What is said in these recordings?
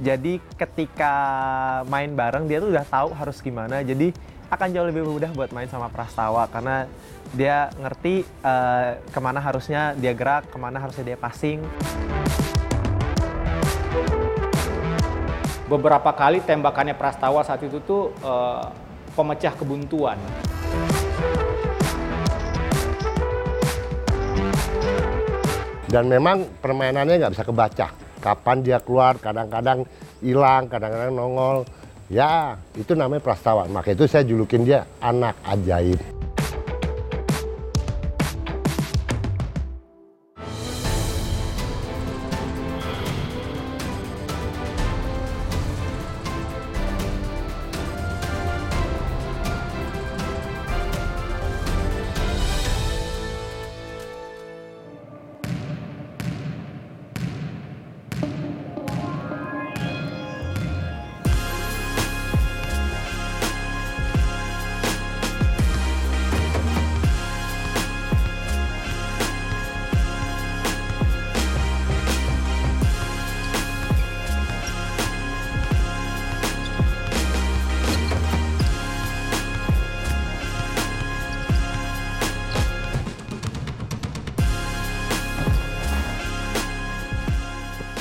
Jadi ketika main bareng dia tuh udah tahu harus gimana. Jadi akan jauh lebih mudah buat main sama Prastawa karena dia ngerti uh, ke mana harusnya dia gerak, ke mana harusnya dia passing. Beberapa kali tembakannya Prastawa saat itu tuh uh, pemecah kebuntuan. Dan memang permainannya nggak bisa kebaca. Kapan dia keluar, kadang-kadang hilang, kadang-kadang nongol. Ya, itu namanya Prastawa. Maka itu saya julukin dia anak ajaib.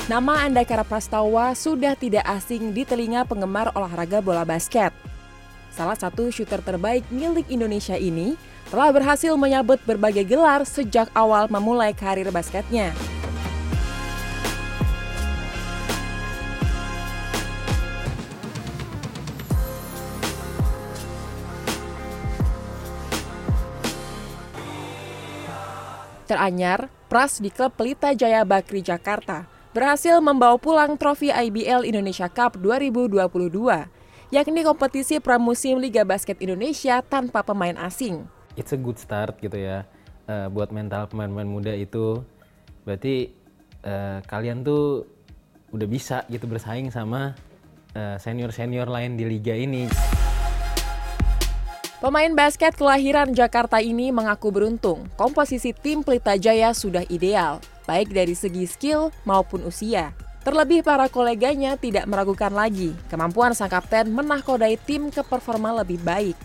Nama Andakara Prastawa sudah tidak asing di telinga penggemar olahraga bola basket. Salah satu shooter terbaik milik Indonesia ini telah berhasil menyabet berbagai gelar sejak awal memulai karir basketnya. Teranyar, Pras di klub Pelita Jaya Bakri Jakarta berhasil membawa pulang trofi IBL Indonesia Cup 2022, yakni kompetisi pramusim Liga Basket Indonesia tanpa pemain asing. It's a good start gitu ya, uh, buat mental pemain-pemain muda itu. Berarti uh, kalian tuh udah bisa gitu bersaing sama eh, senior-senior uh, lain di liga ini. Pemain basket kelahiran Jakarta ini mengaku beruntung, komposisi tim Pelita Jaya sudah ideal baik dari segi skill maupun usia. Terlebih para koleganya tidak meragukan lagi kemampuan sang kapten menahkodai tim ke performa lebih baik.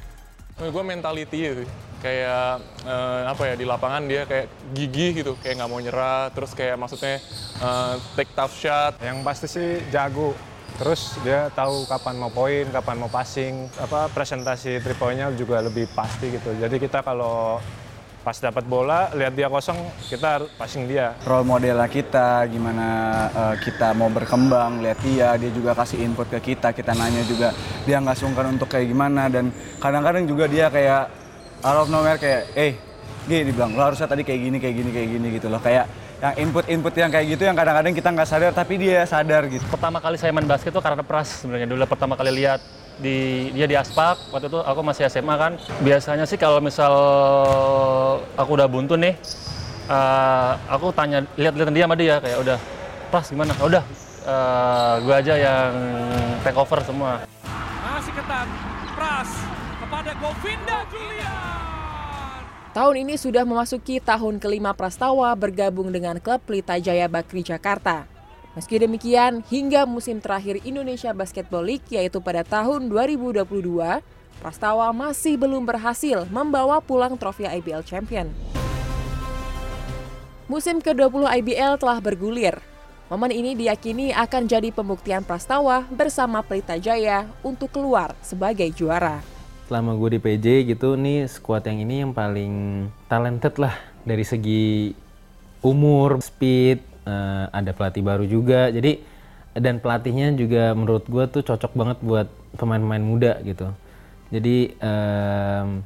Gue mentality ya, kayak uh, apa ya di lapangan dia kayak gigih gitu, kayak nggak mau nyerah, terus kayak maksudnya uh, take tough shot. Yang pasti sih jago, terus dia tahu kapan mau poin, kapan mau passing, apa presentasi three pointnya juga lebih pasti gitu. Jadi kita kalau pas dapat bola lihat dia kosong kita harus passing dia. Role modelnya kita gimana uh, kita mau berkembang lihat dia dia juga kasih input ke kita kita nanya juga dia nggak sungkan untuk kayak gimana dan kadang-kadang juga dia kayak out of nowhere kayak eh gini dibilang lo harusnya tadi kayak gini kayak gini kayak gini gitu loh. Kayak yang input-input yang kayak gitu yang kadang-kadang kita nggak sadar tapi dia sadar gitu. Pertama kali saya main basket itu karena Pras sebenarnya. Dulu pertama kali lihat di dia di aspak waktu itu aku masih SMA kan. Biasanya sih kalau misal aku udah buntu nih uh, aku tanya lihat-lihat dia sama dia kayak udah pas gimana? Udah uh, eh, gue aja yang take over semua. Masih ketat. Pras kepada Govinda Julian. Tahun ini sudah memasuki tahun kelima Prastawa bergabung dengan klub Pelita Jaya Bakri Jakarta. Meski demikian, hingga musim terakhir Indonesia Basketball League yaitu pada tahun 2022, Prastawa masih belum berhasil membawa pulang trofi IBL Champion. Musim ke-20 IBL telah bergulir. Momen ini diyakini akan jadi pembuktian Prastawa bersama Pelita Jaya untuk keluar sebagai juara. Selama gue di PJ gitu, nih skuad yang ini yang paling talented lah dari segi umur, speed, uh, ada pelatih baru juga. Jadi dan pelatihnya juga menurut gue tuh cocok banget buat pemain-pemain muda gitu. Jadi um,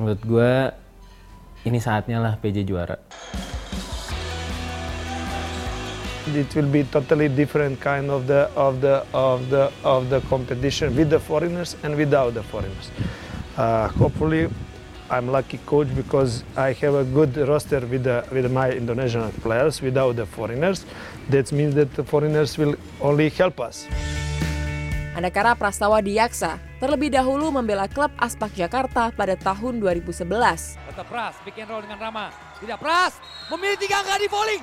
menurut gue ini saatnya lah PJ juara. It will be totally different kind of the of the of the of the competition with the foreigners and without the foreigners. Uh, hopefully, I'm lucky coach because I have a good roster with, with my Indonesian players without the foreigners. That means that the foreigners will only help us. Andakara Prastawa Diaksa terlebih dahulu membela klub Aspak Jakarta pada tahun 2011. Tetap Pras, pick and roll dengan Rama. Tidak Pras, memilih tiga angka di volley.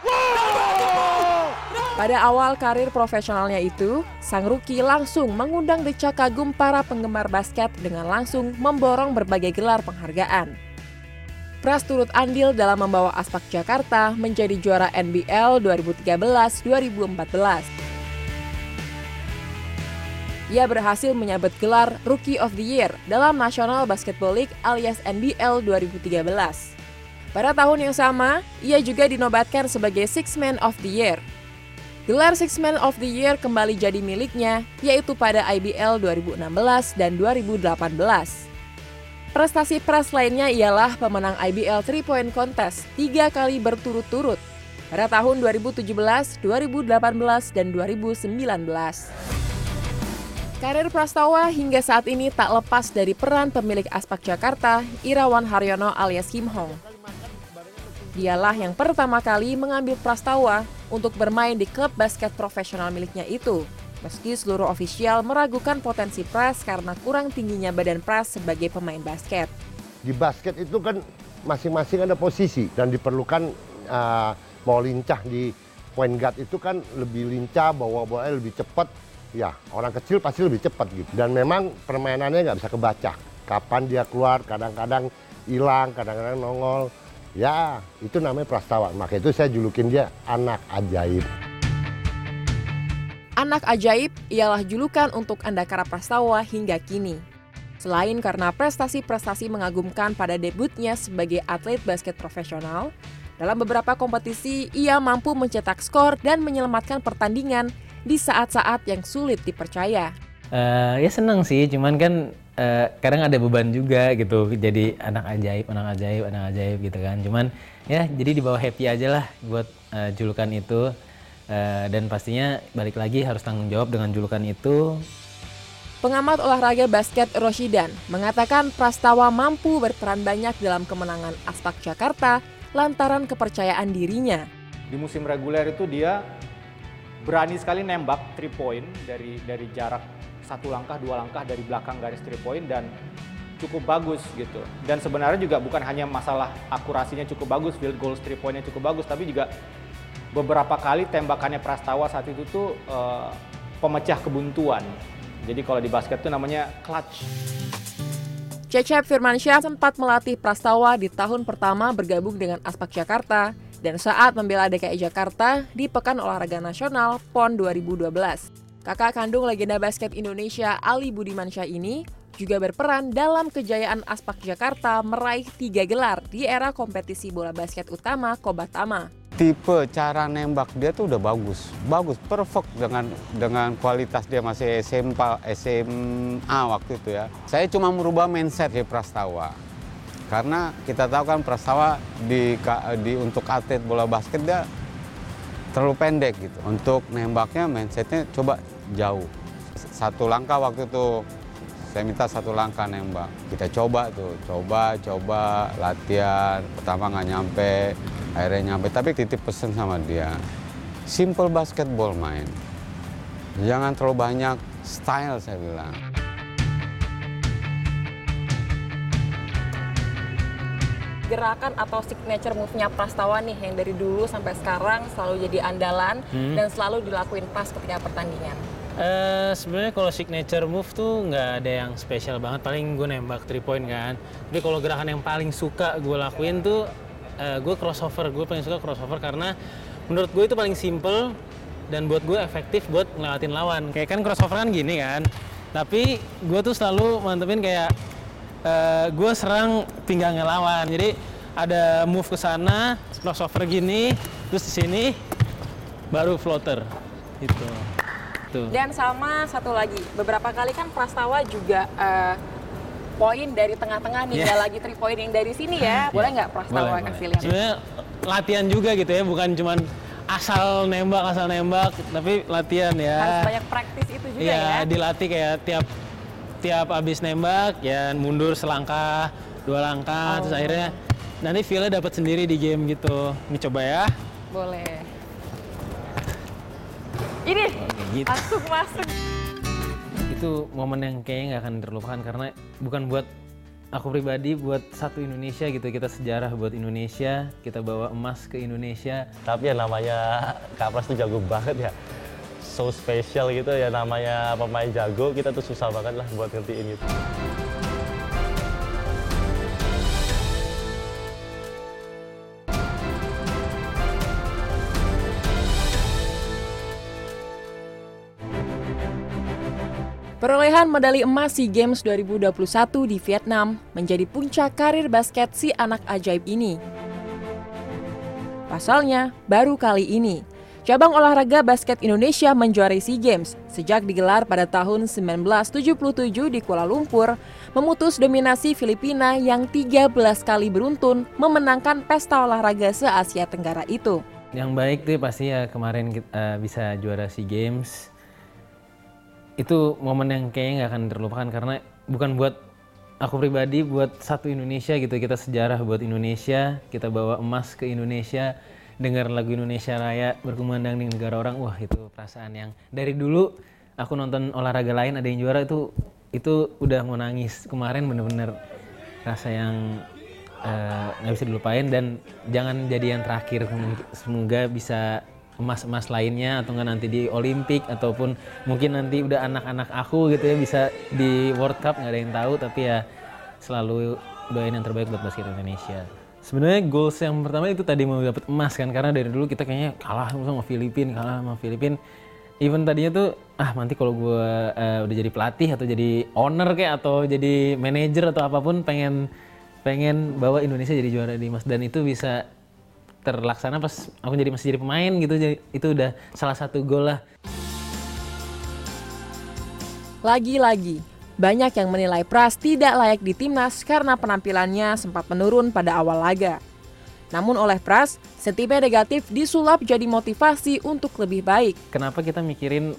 Pada awal karir profesionalnya itu, sang rookie langsung mengundang decak kagum para penggemar basket dengan langsung memborong berbagai gelar penghargaan. Pras turut andil dalam membawa Aspak Jakarta menjadi juara NBL 2013-2014. Ia berhasil menyabet gelar Rookie of the Year dalam National Basketball League alias NBL 2013. Pada tahun yang sama, ia juga dinobatkan sebagai Six Man of the Year. Gelar Six Man of the Year kembali jadi miliknya, yaitu pada IBL 2016 dan 2018. Prestasi Pras lainnya ialah pemenang IBL 3 Point Contest tiga kali berturut-turut pada tahun 2017, 2018, dan 2019. Karir Prastawa hingga saat ini tak lepas dari peran pemilik Aspak Jakarta, Irawan Haryono alias Kim Hong. Dialah yang pertama kali mengambil Prastawa untuk bermain di klub basket profesional miliknya itu. Meski seluruh ofisial meragukan potensi Pras karena kurang tingginya badan Pras sebagai pemain basket. Di basket itu kan masing-masing ada posisi dan diperlukan uh, mau lincah di point guard itu kan lebih lincah, bawa bola lebih cepat, ya orang kecil pasti lebih cepat gitu. Dan memang permainannya nggak bisa kebaca. Kapan dia keluar, kadang-kadang hilang, kadang-kadang nongol. Ya, itu namanya Prastawa. Maka itu saya julukin dia anak ajaib. Anak ajaib ialah julukan untuk Andakara Prastawa hingga kini. Selain karena prestasi-prestasi mengagumkan pada debutnya sebagai atlet basket profesional, dalam beberapa kompetisi ia mampu mencetak skor dan menyelamatkan pertandingan di saat-saat yang sulit dipercaya. Uh, ya senang sih, cuman kan uh, kadang ada beban juga gitu. Jadi anak ajaib, anak ajaib, anak ajaib gitu kan. Cuman ya jadi dibawa happy aja lah buat uh, julukan itu. Uh, dan pastinya balik lagi harus tanggung jawab dengan julukan itu. Pengamat olahraga basket Roshidan mengatakan Prastawa mampu berperan banyak dalam kemenangan Aspak Jakarta lantaran kepercayaan dirinya. Di musim reguler itu dia berani sekali nembak three point dari dari jarak satu langkah dua langkah dari belakang garis three point dan cukup bagus gitu. Dan sebenarnya juga bukan hanya masalah akurasinya cukup bagus field goal three pointnya cukup bagus tapi juga beberapa kali tembakannya Prastawa saat itu tuh uh, pemecah kebuntuan. Jadi kalau di basket tuh namanya clutch. Cecep Firmansyah sempat melatih Prastawa di tahun pertama bergabung dengan Aspak Jakarta dan saat membela DKI Jakarta di Pekan Olahraga Nasional PON 2012. Kakak kandung legenda basket Indonesia Ali Budimansyah ini juga berperan dalam kejayaan Aspak Jakarta meraih tiga gelar di era kompetisi bola basket utama Kobatama. Tipe cara nembak dia tuh udah bagus, bagus, perfect dengan dengan kualitas dia masih SMA, SMA waktu itu ya. Saya cuma merubah mindset di Prastawa karena kita tahu kan Prastawa di, di untuk atlet bola basket dia terlalu pendek gitu. Untuk nembaknya mindsetnya coba jauh. Satu langkah waktu itu saya minta satu langkah nembak. Kita coba tuh, coba, coba latihan. Pertama nggak nyampe, akhirnya nyampe. Tapi titip pesen sama dia. Simple basketball main. Jangan terlalu banyak style saya bilang. Gerakan atau signature move-nya Prastawa nih yang dari dulu sampai sekarang selalu jadi andalan hmm. dan selalu dilakuin pas ketika pertandingan? Uh, sebenarnya kalau signature move tuh nggak ada yang spesial banget. Paling gue nembak three point kan. Tapi kalau gerakan yang paling suka gue lakuin tuh uh, gue crossover. Gue paling suka crossover karena menurut gue itu paling simple dan buat gue efektif buat ngelewatin lawan. Kayak kan crossover kan gini kan. Tapi gue tuh selalu mantepin kayak uh, gue serang pinggangnya lawan. Jadi ada move ke sana, crossover gini, terus di sini baru floater. Itu. Tuh. Dan sama satu lagi, beberapa kali kan Prastawa juga uh, poin dari tengah-tengah nih, yeah. lagi three point yang dari sini ya. Boleh nggak Prastawa boleh, kasih lihat? Sebenarnya latihan juga gitu ya, bukan cuman asal nembak asal nembak tapi latihan ya harus banyak praktis itu juga ya, ya dilatih kayak tiap tiap abis nembak ya mundur selangkah dua langkah oh. terus akhirnya nanti feelnya dapat sendiri di game gitu. Ini coba ya. Boleh. Ini gitu. masuk gitu itu momen yang kayaknya nggak akan terlupakan karena bukan buat aku pribadi buat satu Indonesia gitu. Kita sejarah buat Indonesia kita bawa emas ke Indonesia. Tapi ya namanya Kak Pras tuh jago banget ya so special gitu ya namanya pemain jago kita tuh susah banget lah buat ngertiin gitu Perolehan medali emas SEA Games 2021 di Vietnam menjadi puncak karir basket si anak ajaib ini. Pasalnya, baru kali ini, cabang olahraga basket Indonesia menjuarai SEA Games sejak digelar pada tahun 1977 di Kuala Lumpur, memutus dominasi Filipina yang 13 kali beruntun memenangkan pesta olahraga se-Asia Tenggara itu. Yang baik tuh pasti ya kemarin kita bisa juara SEA Games, itu momen yang kayaknya nggak akan terlupakan karena bukan buat aku pribadi buat satu Indonesia gitu. Kita sejarah buat Indonesia kita bawa emas ke Indonesia dengar lagu Indonesia Raya berkumandang di negara orang wah itu perasaan yang dari dulu aku nonton olahraga lain ada yang juara itu itu udah mau nangis kemarin bener-bener rasa yang nggak uh, bisa dilupain dan jangan jadi yang terakhir semoga bisa emas-emas lainnya atau enggak nanti di Olimpik ataupun mungkin nanti udah anak-anak aku gitu ya bisa di World Cup nggak ada yang tahu tapi ya selalu doain yang terbaik buat basket Indonesia. Sebenarnya goals yang pertama itu tadi mau dapat emas kan karena dari dulu kita kayaknya kalah sama Filipina, kalah sama Filipina. Even tadinya tuh ah nanti kalau gue uh, udah jadi pelatih atau jadi owner kayak atau jadi manajer atau apa pun pengen pengen bawa Indonesia jadi juara di emas dan itu bisa terlaksana pas aku jadi masih jadi pemain gitu jadi itu udah salah satu gol lah lagi-lagi banyak yang menilai Pras tidak layak di timnas karena penampilannya sempat menurun pada awal laga. Namun oleh Pras, sentimen negatif disulap jadi motivasi untuk lebih baik. Kenapa kita mikirin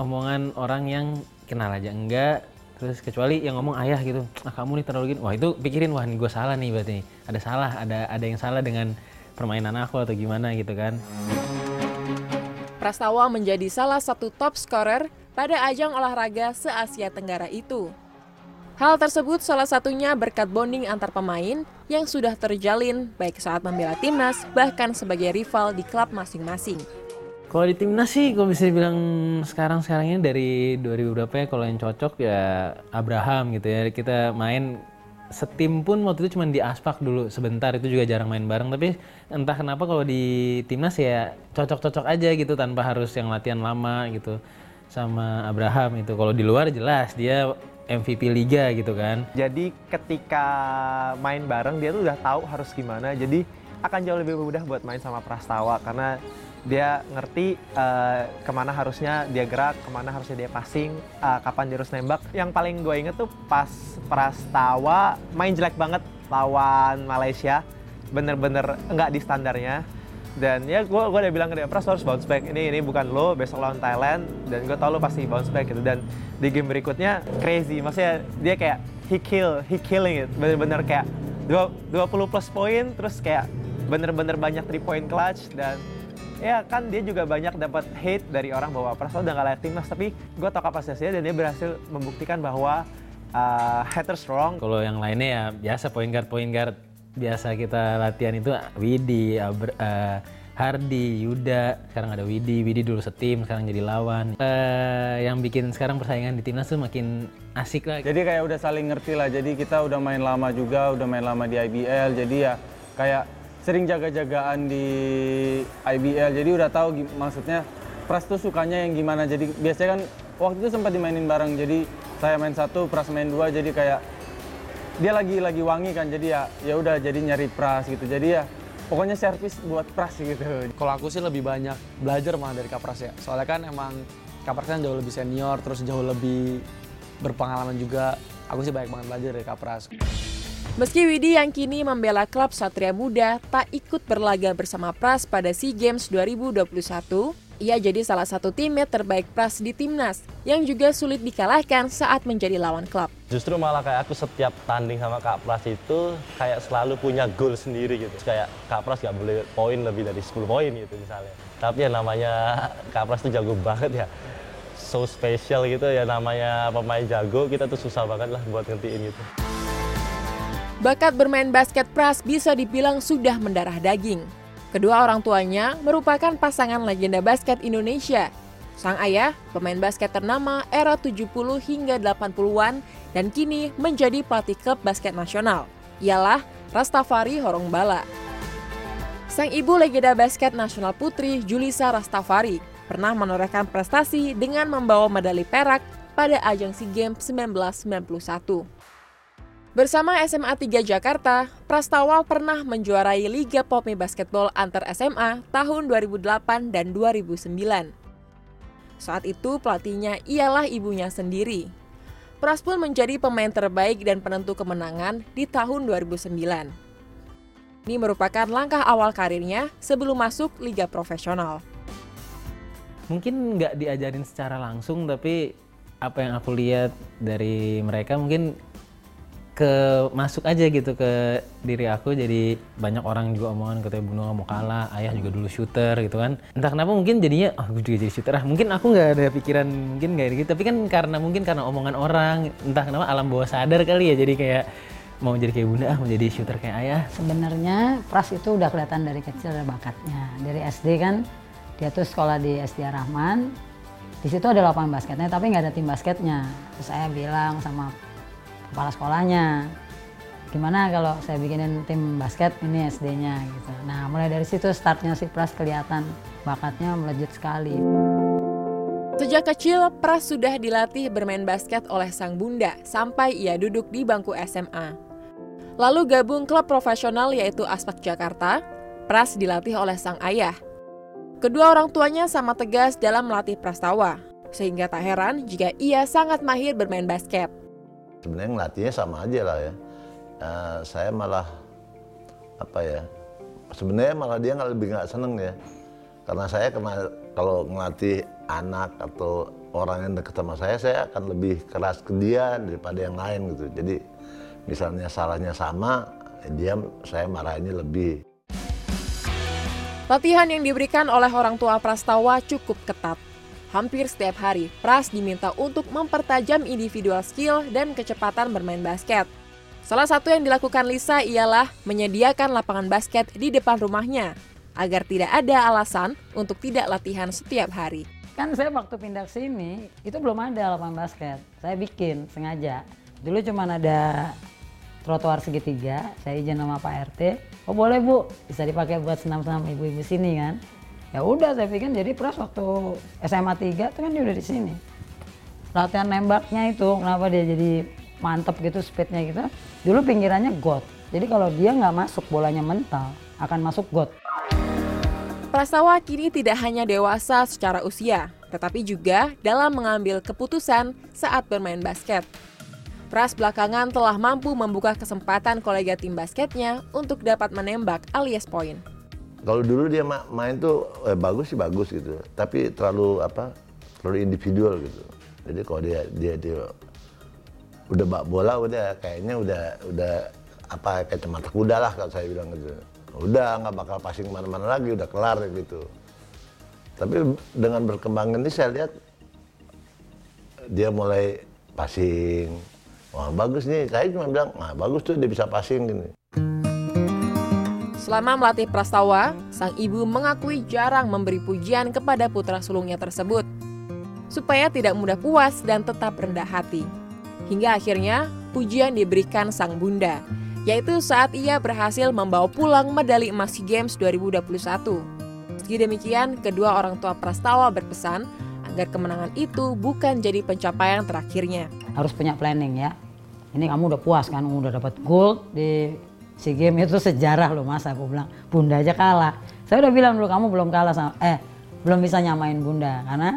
omongan orang yang kenal aja enggak, terus kecuali yang ngomong ayah gitu, ah kamu nih terlalu gini, wah itu pikirin wah nih gue salah nih berarti, ada salah, ada ada yang salah dengan permainan aku atau gimana gitu kan. Prastawa menjadi salah satu top scorer pada ajang olahraga se-Asia Tenggara itu. Hal tersebut salah satunya berkat bonding antar pemain yang sudah terjalin baik saat membela timnas bahkan sebagai rival di klub masing-masing. Kalau di timnas sih, kalau bisa dibilang sekarang-sekarang ini dari 2000 berapa ya, kalau yang cocok ya Abraham gitu ya. Kita main setim pun waktu itu cuma di aspak dulu sebentar itu juga jarang main bareng tapi entah kenapa kalau di timnas ya cocok-cocok aja gitu tanpa harus yang latihan lama gitu sama Abraham itu kalau di luar jelas dia MVP liga gitu kan jadi ketika main bareng dia tuh udah tahu harus gimana jadi akan jauh lebih mudah buat main sama Prastawa karena dia ngerti uh, ke mana harusnya dia gerak, ke mana harusnya dia passing, uh, kapan dia harus nembak. Yang paling gue inget tuh pas Prastawa main jelek banget lawan Malaysia, bener-bener nggak di standarnya. Dan ya gue gue udah bilang ke dia, Pras harus bounce back. Ini ini bukan lo, besok lawan Thailand. Dan gue tau lo pasti bounce back gitu. Dan di game berikutnya crazy, maksudnya dia kayak he kill, he killing it. Bener-bener kayak 20 plus poin, terus kayak bener-bener banyak three point clutch dan ya kan dia juga banyak dapat hate dari orang bahwa Prasto udah gak layak timnas tapi gue tau kapasitasnya dan dia berhasil membuktikan bahwa uh, haters wrong. Kalau yang lainnya ya biasa point guard point guard biasa kita latihan itu Widi, Abr, uh, Hardi, Yuda, sekarang ada Widi, Widi dulu setim, sekarang jadi lawan. Uh, yang bikin sekarang persaingan di timnas tuh makin asik lah. Jadi kayak udah saling ngerti lah, jadi kita udah main lama juga, udah main lama di IBL, jadi ya kayak sering jaga-jagaan di IBL jadi udah tahu maksudnya Pras tuh sukanya yang gimana. Jadi biasanya kan waktu itu sempat dimainin bareng. Jadi saya main satu Pras main dua. Jadi kayak dia lagi lagi wangi kan jadi ya ya udah jadi nyari Pras gitu. Jadi ya pokoknya servis buat Pras gitu. Kalau aku sih lebih banyak belajar malah dari Kapras ya. Soalnya kan emang Kapras kan jauh lebih senior terus jauh lebih berpengalaman juga. Aku sih banyak banget belajar dari Kapras Meski Widi yang kini membela klub Satria Muda tak ikut berlaga bersama Pras pada SEA Games 2021, ia jadi salah satu teammate terbaik Pras di timnas yang juga sulit dikalahkan saat menjadi lawan klub. Justru malah kayak aku setiap tanding sama Kak Pras itu kayak selalu punya goal sendiri gitu. Kayak Kak Pras gak boleh poin lebih dari 10 poin gitu misalnya. Tapi ya namanya Kak Pras tuh jago banget ya so special gitu ya namanya pemain jago kita tuh susah banget lah buat ngertiin gitu. Bakat bermain basket Pras bisa dibilang sudah mendarah daging. Kedua orang tuanya merupakan pasangan legenda basket Indonesia. Sang ayah, pemain basket ternama era 70 hingga 80-an dan kini menjadi pelatih klub basket nasional. Ialah Rastafari Horongbala. Sang ibu legenda basket nasional putri Julisa Rastafari pernah menorehkan prestasi dengan membawa medali perak pada ajang SEA Games 1991. Bersama SMA 3 Jakarta, Prastawa pernah menjuarai Liga Popmi Basketball antar SMA tahun 2008 dan 2009. Saat itu pelatihnya ialah ibunya sendiri, Pras pun menjadi pemain terbaik dan penentu kemenangan di tahun 2009. Ini merupakan langkah awal karirnya sebelum masuk liga profesional. Mungkin nggak diajarin secara langsung, tapi apa yang aku lihat dari mereka mungkin ke masuk aja gitu ke diri aku. Jadi banyak orang juga omongan katanya Bruno mau kalah ayah juga dulu shooter gitu kan. Entah kenapa mungkin jadinya oh gue juga jadi shooter ah. Mungkin aku nggak ada pikiran mungkin kayak gitu. Tapi kan karena mungkin karena omongan orang entah kenapa alam bawah sadar kali ya. Jadi kayak mau jadi kayak bunda mau jadi shooter kayak ayah. Sebenarnya Pras itu udah kelihatan dari kecil ada bakatnya. Dari SD kan dia tuh sekolah di SD Rahman. Di situ ada lapangan basketnya tapi nggak ada tim basketnya. Terus saya bilang sama kepala sekolahnya gimana kalau saya bikinin tim basket ini SD-nya gitu. Nah mulai dari situ startnya si Pras kelihatan bakatnya melejit sekali. Sejak kecil, Pras sudah dilatih bermain basket oleh sang bunda sampai ia duduk di bangku SMA. Lalu gabung klub profesional yaitu Aspak Jakarta, Pras dilatih oleh sang ayah. Kedua orang tuanya sama tegas dalam melatih Prastawa, sehingga tak heran jika ia sangat mahir bermain basket. Sebenarnya ngelatihnya sama aja lah ya. Uh, saya malah apa ya? Sebenarnya malah dia nggak lebih nggak seneng ya. Karena saya kena kalau ngelatih anak atau orang yang dekat sama saya, saya akan lebih keras ke dia daripada yang lain gitu. Jadi misalnya salahnya sama, dia saya marahinnya lebih. Latihan yang diberikan oleh orang tua Prastawa cukup ketat. Hampir setiap hari, Pras diminta untuk mempertajam individual skill dan kecepatan bermain basket. Salah satu yang dilakukan Lisa ialah menyediakan lapangan basket di depan rumahnya, agar tidak ada alasan untuk tidak latihan setiap hari. Kan saya waktu pindah ke sini, itu belum ada lapangan basket. Saya bikin sengaja. Dulu cuma ada trotoar segitiga, saya izin sama Pak RT. Oh boleh bu, bisa dipakai buat senam-senam ibu-ibu sini kan ya udah saya pikir jadi pras waktu SMA 3 itu kan dia udah di sini latihan nembaknya itu kenapa dia jadi mantep gitu speednya gitu dulu pinggirannya got jadi kalau dia nggak masuk bolanya mental akan masuk got Prastawa kini tidak hanya dewasa secara usia, tetapi juga dalam mengambil keputusan saat bermain basket. Pras belakangan telah mampu membuka kesempatan kolega tim basketnya untuk dapat menembak alias poin. Kalau dulu dia main tuh eh, bagus sih bagus gitu, tapi terlalu apa? Terlalu individual gitu. Jadi kalau dia dia dia udah bak bola udah kayaknya udah udah apa kayak mata kuda lah kalau saya bilang gitu. Udah nggak bakal passing ke mana-mana lagi, udah kelar gitu. Tapi dengan berkembang ini saya lihat dia mulai passing. Wah bagus nih, saya cuma bilang, nah bagus tuh dia bisa passing gini. Selama melatih Prastawa, sang ibu mengakui jarang memberi pujian kepada putra sulungnya tersebut, supaya tidak mudah puas dan tetap rendah hati. Hingga akhirnya, pujian diberikan sang bunda, yaitu saat ia berhasil membawa pulang medali emas SEA Games 2021. Meski demikian, kedua orang tua Prastawa berpesan agar kemenangan itu bukan jadi pencapaian terakhirnya. Harus punya planning ya. Ini kamu udah puas kan, udah dapat gold di si game itu sejarah loh mas aku bilang. Bunda aja kalah. Saya udah bilang dulu kamu belum kalah sama eh belum bisa nyamain bunda karena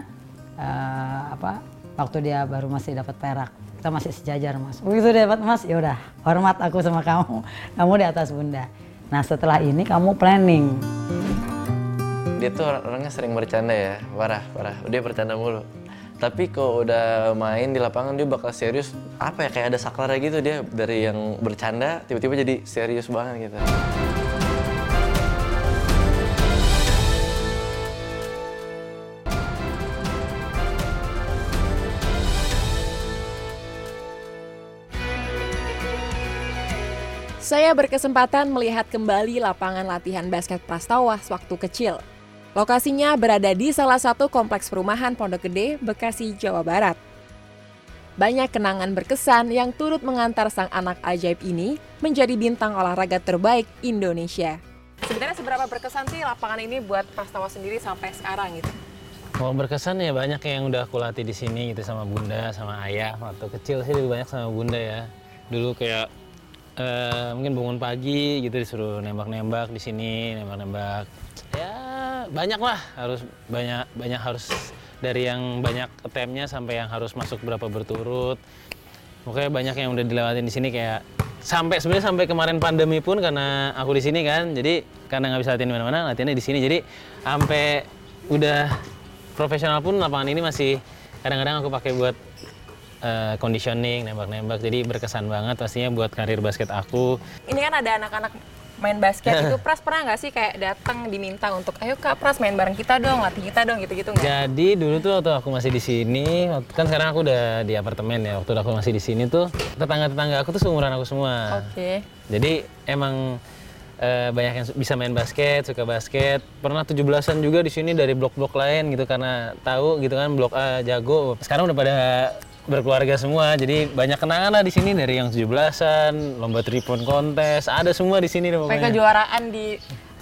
uh, apa waktu dia baru masih dapat perak. Kita masih sejajar mas. Begitu dapat emas ya udah hormat aku sama kamu. Kamu di atas bunda. Nah setelah ini kamu planning. Dia tuh orangnya sering bercanda ya. Parah parah. Dia bercanda mulu tapi kalau udah main di lapangan dia bakal serius apa ya kayak ada saklarnya gitu dia dari yang bercanda tiba-tiba jadi serius banget gitu Saya berkesempatan melihat kembali lapangan latihan basket Prastawa sewaktu kecil. Lokasinya berada di salah satu kompleks perumahan Pondok Gede, Bekasi, Jawa Barat. Banyak kenangan berkesan yang turut mengantar sang anak ajaib ini menjadi bintang olahraga terbaik Indonesia. Sebenarnya seberapa berkesan sih lapangan ini buat Prastawa sendiri sampai sekarang gitu? Kalau berkesan ya banyak yang udah aku latih di sini gitu sama bunda, sama ayah. Waktu kecil sih lebih banyak sama bunda ya. Dulu kayak eh, mungkin bangun pagi gitu disuruh nembak-nembak di sini, nembak-nembak. Ya banyak lah harus banyak banyak harus dari yang banyak attemptnya sampai yang harus masuk berapa berturut. Pokoknya banyak yang udah dilewatin di sini kayak sampai sebenarnya sampai kemarin pandemi pun karena aku di sini kan, jadi karena nggak bisa latihan di mana-mana, latihannya di sini. Jadi sampai udah profesional pun lapangan ini masih kadang-kadang aku pakai buat uh, conditioning, nembak-nembak. Jadi berkesan banget pastinya buat karir basket aku. Ini kan ada anak-anak main basket itu Pras pernah nggak sih kayak datang diminta untuk ayo kak Pras main bareng kita dong latih kita dong gitu-gitu nggak? Jadi dulu tuh waktu aku masih di sini, kan sekarang aku udah di apartemen ya. Waktu aku masih di sini tuh tetangga-tetangga aku tuh seumuran aku semua. Oke. Jadi emang eh, banyak yang bisa main basket, suka basket. Pernah 17-an juga di sini dari blok-blok lain gitu karena tahu gitu kan blok A jago. Sekarang udah pada berkeluarga semua. Jadi banyak kenangan lah di sini dari yang 17-an, lomba three point kontes, ada semua di sini deh Kayak pokoknya. kejuaraan di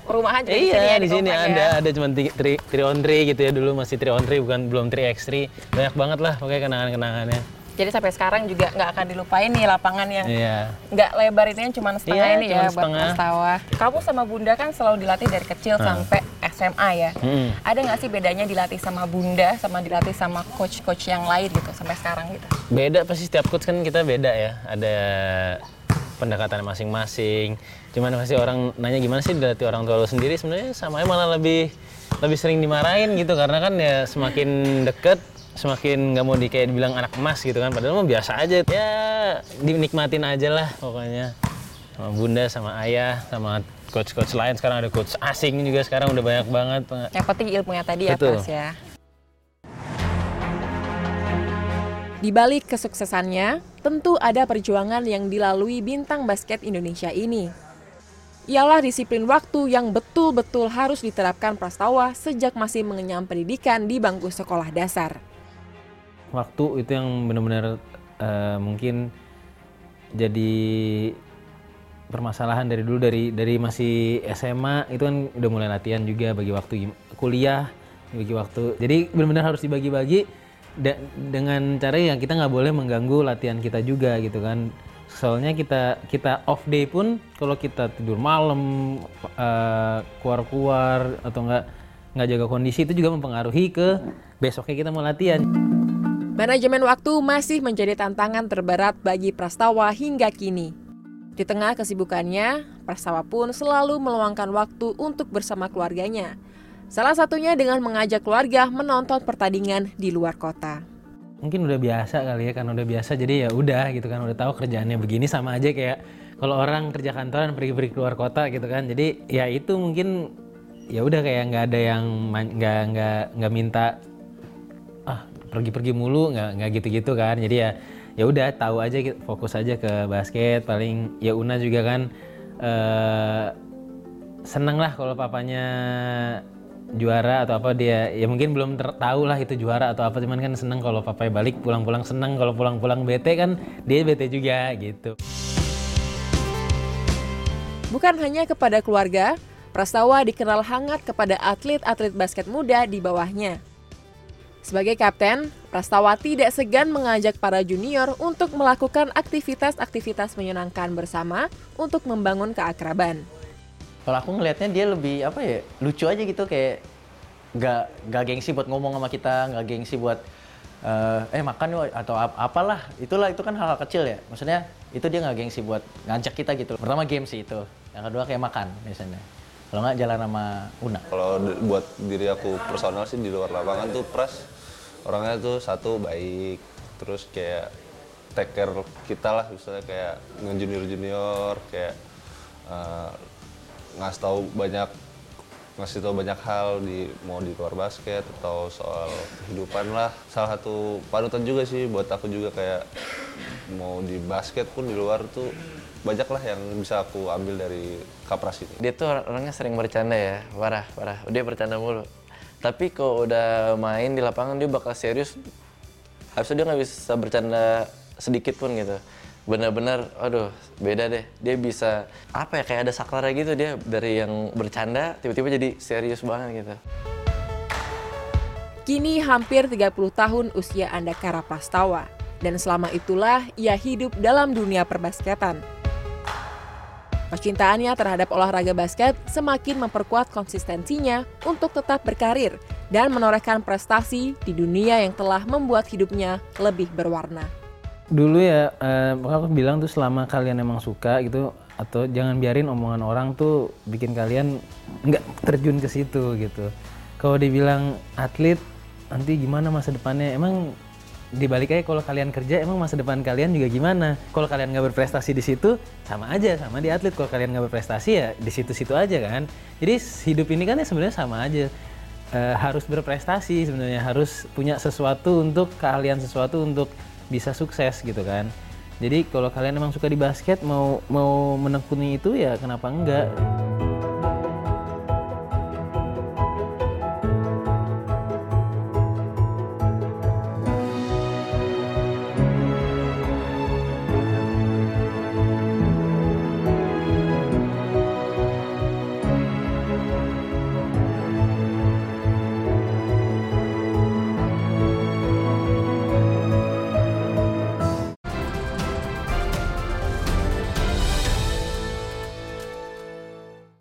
perumahan juga di sini ya Iya, di sini ada, ya? ada cuma 3 on 3 gitu ya dulu masih 3 on 3 bukan belum 3 x 3. Banyak banget lah pokoknya kenangan-kenangannya. Jadi sampai sekarang juga nggak akan dilupain nih lapangan yang Iya. nggak lebar ini cuma setengah Iya, ini cuman ya buat setengah. Prastawa. Kamu sama Bunda kan selalu dilatih dari kecil Ah. sampai SMA ya. Mm. Ada nggak sih bedanya dilatih sama Bunda sama dilatih sama coach-coach yang lain gitu sampai sekarang gitu? Beda pasti setiap coach kan kita beda ya. Ada pendekatan masing-masing. Cuman pasti orang nanya gimana sih dilatih orang tua lo sendiri sebenarnya sama malah lebih lebih sering dimarahin gitu karena kan ya semakin deket semakin nggak mau di kayak dibilang anak emas gitu kan padahal mah biasa aja ya dinikmatin aja lah pokoknya sama bunda sama ayah sama coach-coach lain sekarang ada coach asing juga sekarang udah banyak banget Yang penting ilmunya tadi ya Betul. Pras ya. Di balik kesuksesannya, tentu ada perjuangan yang dilalui bintang basket Indonesia ini. Ialah disiplin waktu yang betul-betul harus diterapkan Prastawa sejak masih mengenyam pendidikan di bangku sekolah dasar. waktu itu yang benar-benar eh, mungkin jadi permasalahan dari dulu dari dari masih SMA itu kan udah mulai latihan juga bagi waktu kuliah bagi waktu. Jadi benar-benar harus dibagi-bagi da- dengan cara yang kita nggak boleh mengganggu latihan kita juga gitu kan. Soalnya kita kita off day pun kalau kita tidur malam eh, keluar-keluar atau nggak nggak jaga kondisi itu juga mempengaruhi ke besoknya kita mau latihan. Manajemen waktu masih menjadi tantangan terberat bagi Prastawa hingga kini. Di tengah kesibukannya, Prastawa pun selalu meluangkan waktu untuk bersama keluarganya. Salah satunya dengan mengajak keluarga menonton pertandingan di luar kota. mungkin udah biasa kali ya kan udah biasa jadi ya udah gitu kan udah tahu kerjaannya begini sama aja kayak kalau orang kerja kantoran pergi-pergi keluar kota gitu kan jadi ya itu mungkin ya udah kayak nggak ada yang nggak nggak nggak minta ah pergi-pergi mulu nggak nggak gitu-gitu kan jadi ya ya udah tahu aja fokus aja ke basket paling ya Una juga kan eh seneng lah kalau papanya juara atau apa dia ya mungkin belum tahu lah itu juara atau apa cuman kan seneng kalau papanya balik pulang-pulang seneng kalau pulang-pulang bete kan dia bete juga gitu Bukan hanya kepada keluarga, Prastawa dikenal hangat kepada atlet-atlet basket muda di bawahnya. Sebagai kapten, Prastawa tidak segan mengajak para junior untuk melakukan aktivitas-aktivitas menyenangkan bersama untuk membangun keakraban. Kalau aku ngelihatnya dia lebih apa ya lucu aja gitu kayak nggak nggak gengsi buat ngomong sama kita, nggak gengsi buat eh, eh makan yuk atau ap- apalah itulah itu kan hal-hal kecil ya. Maksudnya itu dia nggak gengsi buat ngajak kita gitu. Pertama game sih itu, yang kedua kayak makan biasanya. Kalau nggak jalan sama Una. Kalau buat diri aku personal sih di luar lapangan tuh Pras orangnya tuh satu baik, terus kayak take care kita lah misalnya kayak ngejunior junior kayak eh, ngasih tahu banyak ngasih tahu banyak hal di mau di luar basket atau soal kehidupan lah salah satu panutan juga sih buat aku juga kayak mau di basket pun di luar tuh banyak lah yang bisa aku ambil dari Kapras ini. Dia tuh orangnya sering bercanda ya, parah, parah. Dia bercanda mulu. Tapi kalau udah main di lapangan dia bakal serius. Harusnya dia nggak bisa bercanda sedikit pun gitu. Bener-bener, aduh beda deh. Dia bisa, apa ya, kayak ada saklarnya gitu. Dia dari yang bercanda, tiba-tiba jadi serius banget gitu. Kini hampir 30 tahun usia Andakara Prastawa. Dan selama itulah ia hidup dalam dunia perbasketan. Kecintaannya terhadap olahraga basket semakin memperkuat konsistensinya untuk tetap berkarir dan menorehkan prestasi di dunia yang telah membuat hidupnya lebih berwarna. Dulu ya, eh, aku bilang tuh selama kalian emang suka gitu, atau jangan biarin omongan orang tuh bikin kalian nggak terjun ke situ gitu. Kalau dibilang atlet, nanti gimana masa depannya? Emang dibalik aja kalau kalian kerja emang masa depan kalian juga gimana? Kalau kalian nggak berprestasi di situ sama aja sama di atlet. Kalau kalian nggak berprestasi ya di situ-situ aja kan? Jadi hidup ini kan ya sebenarnya sama aja. E, harus berprestasi sebenarnya harus punya sesuatu untuk keahlian sesuatu untuk bisa sukses gitu kan? Jadi kalau kalian emang suka di basket mau mau menekuni itu ya kenapa enggak